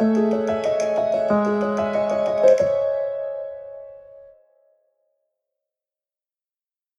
Música